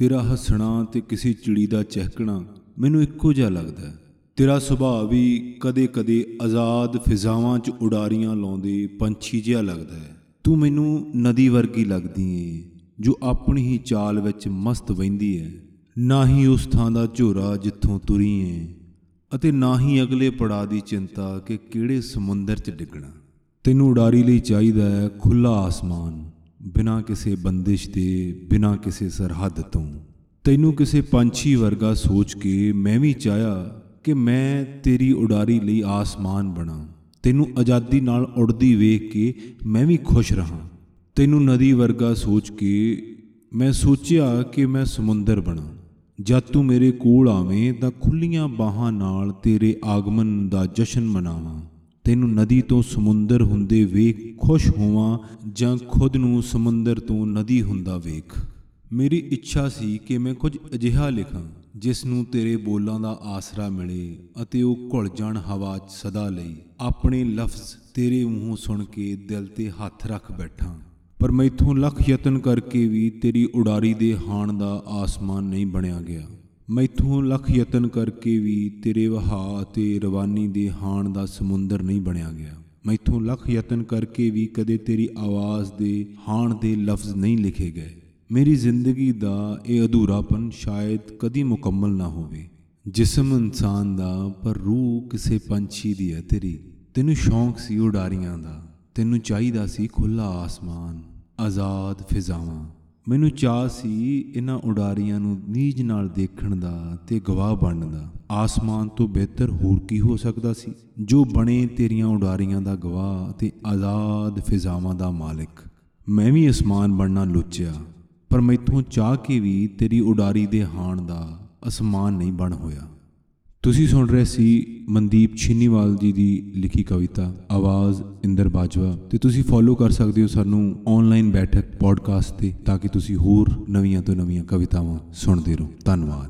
ਤੇਰਾ ਹੱਸਣਾ ਤੇ ਕਿਸੇ ਚਿੜੀ ਦਾ ਚਹਿਕਣਾ ਮੈਨੂੰ ਇੱਕੋ ਜਿਹਾ ਲੱਗਦਾ ਹੈ। ਤੇਰਾ ਸੁਭਾਅ ਵੀ ਕਦੇ-ਕਦੇ ਆਜ਼ਾਦ ਫਿਜ਼ਾਵਾਂ 'ਚ ਉਡਾਰੀਆਂ ਲਾਉਂਦੇ ਪੰਛੀ ਜਿਹਾ ਲੱਗਦਾ ਹੈ। ਤੂੰ ਮੈਨੂੰ ਨਦੀ ਵਰਗੀ ਲੱਗਦੀ ਏ, ਜੋ ਆਪਣੀ ਹੀ ਚਾਲ ਵਿੱਚ ਮਸਤ ਵਹਿੰਦੀ ਹੈ ਨਾ ਹੀ ਉਸ ਥਾਂ ਦਾ ਝੋਰਾ ਜਿੱਥੋਂ ਤੁਰੀ ਏ, ਅਤੇ ਨਾ ਹੀ ਅਗਲੇ ਪੜਾਅ ਦੀ ਚਿੰਤਾ ਕਿ ਕਿਹੜੇ ਸਮੁੰਦਰ 'ਚ ਡਿੱਗਣਾ। ਤੈਨੂੰ ਉਡਾਰੀ ਲਈ ਚਾਹੀਦਾ ਹੈ ਖੁੱਲਾ ਆਸਮਾਨ। ਬਿਨਾਂ ਕਿਸੇ ਬੰਦਿਸ਼ ਦੇ, ਬਿਨਾਂ ਕਿਸੇ ਸਰਹੱਦ ਤੋਂ। ਤੈਨੂੰ ਕਿਸੇ ਪੰਛੀ ਵਰਗਾ ਸੋਚ ਕੇ ਮੈਂ ਵੀ ਚਾਹਿਆ ਕਿ ਮੈਂ ਤੇਰੀ ਉਡਾਰੀ ਲਈ ਆਸਮਾਨ ਬਣਾ। ਤੈਨੂੰ ਆਜ਼ਾਦੀ ਨਾਲ ਉੜਦੀ ਵੇਖ ਕੇ ਮੈਂ ਵੀ ਖੁਸ਼ ਰਹਾ। ਤੈਨੂੰ ਨਦੀ ਵਰਗਾ ਸੋਚ ਕੇ ਮੈਂ ਸੋਚਿਆ ਕਿ ਮੈਂ ਸਮੁੰਦਰ ਬਣਾ। ਜਦ ਤੂੰ ਮੇਰੇ ਕੋਲ ਆਵੇਂ ਤਾਂ ਖੁੱਲੀਆਂ ਬਾਹਾਂ ਨਾਲ ਤੇਰੇ ਆਗਮਨ ਦਾ ਜਸ਼ਨ ਮਨਾਵਾਂ। ਤੈਨੂੰ ਨਦੀ ਤੋਂ ਸਮੁੰਦਰ ਹੁੰਦੇ ਵੇਖ ਖੁਸ਼ ਹੋਵਾਂ ਜਾਂ ਖੁਦ ਨੂੰ ਸਮੁੰਦਰ ਤੋਂ ਨਦੀ ਹੁੰਦਾ ਵੇਖ। ਮੇਰੀ ਇੱਛਾ ਸੀ ਕਿ ਮੈਂ ਕੁਝ ਅਜਿਹਾ ਲਿਖਾਂ, ਜਿਸ ਨੂੰ ਤੇਰੇ ਬੋਲਾਂ ਦਾ ਆਸਰਾ ਮਿਲੇ ਅਤੇ ਉਹ ਘੁਲ ਜਾਣ ਹਵਾ 'ਚ ਸਦਾ ਲਈ। ਆਪਣੇ ਲਫ਼ਜ਼ ਤੇਰੇ ਮੂੰਹੋਂ ਸੁਣ ਕੇ ਦਿਲ ਤੇ ਹੱਥ ਰੱਖ ਬੈਠਾਂ। ਪਰ ਮੈਥੋਂ ਲੱਖ ਯਤਨ ਕਰਕੇ ਵੀ ਤੇਰੀ ਉਡਾਰੀ ਦੇ ਹਾਣ ਦਾ ਆਸਮਾਨ ਨਹੀਂ ਬਣਿਆ ਗਿਆ। ਮੈਥੋਂ ਲੱਖ ਯਤਨ ਕਰਕੇ ਵੀ ਤੇਰੇ ਵਹਾਅ ਅਤੇ ਰਵਾਨੀ ਦੇ ਹਾਣ ਦਾ ਸਮੁੰਦਰ ਨਹੀਂ ਬਣਿਆ ਗਿਆ। ਮੈਥੋਂ ਲੱਖ ਯਤਨ ਕਰਕੇ ਵੀ ਕਦੇ ਤੇਰੀ ਆਵਾਜ਼ ਦੇ ਹਾਣ ਦੇ ਲਫ਼ਜ਼ ਨਹੀਂ ਲਿਖੇ ਗਏ। ਮੇਰੀ ਜ਼ਿੰਦਗੀ ਦਾ ਇਹ ਅਧੂਰਾਪਨ ਸ਼ਾਇਦ ਕਦੀ ਮੁਕੰਮਲ ਨਾ ਹੋਵੇ। ਜਿਸਮ ਇਨਸਾਨ ਦਾ ਪਰ ਰੂਹ ਕਿਸੇ ਪੰਛੀ ਦੀ ਹੈ ਤੇਰੀ। ਤੈਨੂੰ ਸ਼ੌਂਕ ਸੀ ਉਡਾਰੀਆਂ ਦਾ। ਤੈਨੂੰ ਚਾਹੀਦਾ ਸੀ ਖੁੱਲਾ ਆਸਮਾਨ, ਆਜ਼ਾਦ ਫਿਜ਼ਾਵਾਂ। ਮੈਨੂੰ ਚਾਹ ਸੀ ਇਹਨਾਂ ਉਡਾਰੀਆਂ ਨੂੰ ਨੀਜ ਨਾਲ ਦੇਖਣ ਦਾ ਤੇ ਗਵਾਹ ਬਣਨ ਦਾ। ਆਸਮਾਨ ਤੋਂ ਬਿਹਤਰ ਹੋਰ ਕੀ ਹੋ ਸਕਦਾ ਸੀ? ਜੋ ਬਣੇ ਤੇਰੀਆਂ ਉਡਾਰੀਆਂ ਦਾ ਗਵਾਹ ਤੇ ਆਜ਼ਾਦ ਫਿਜ਼ਾਵਾਂ ਦਾ ਮਾਲਿਕ। ਮੈਂ ਵੀ ਅਸਮਾਨ ਬਣਨਾ ਲੁੱਚਿਆ, ਪਰ ਮੈਥੋਂ ਚਾਹ ਕੇ ਵੀ ਤੇਰੀ ਉਡਾਰੀ ਦੇ ਹਾਣ ਦਾ ਅਸਮਾਨ ਨਹੀਂ ਬਣ ਹੋਇਆ। ਤੁਸੀਂ ਸੁਣ ਰਹੇ ਸੀ ਮਨਦੀਪ ਛੀਨੀਵਾਲ ਜੀ ਦੀ ਲਿਖੀ ਕਵਿਤਾ, ਆਵਾਜ਼ ਇੰਦਰ ਬਾਜਵਾ। ਤੇ ਤੁਸੀਂ ਫੋਲੋ ਕਰ ਸਕਦੇ ਹੋ ਸਾਨੂੰ ਆਨਲਾਈਨ ਬੈਠਕ ਪੋਡਕਾਸਟ ਤੇ, ਤਾਂ ਕਿ ਤੁਸੀਂ ਹੋਰ ਨਵੀਆਂ ਤੋਂ ਨਵੀਆਂ ਕਵਿਤਾਵਾਂ ਸੁਣਦੇ ਰਹੋ। ਧੰਨਵਾਦ।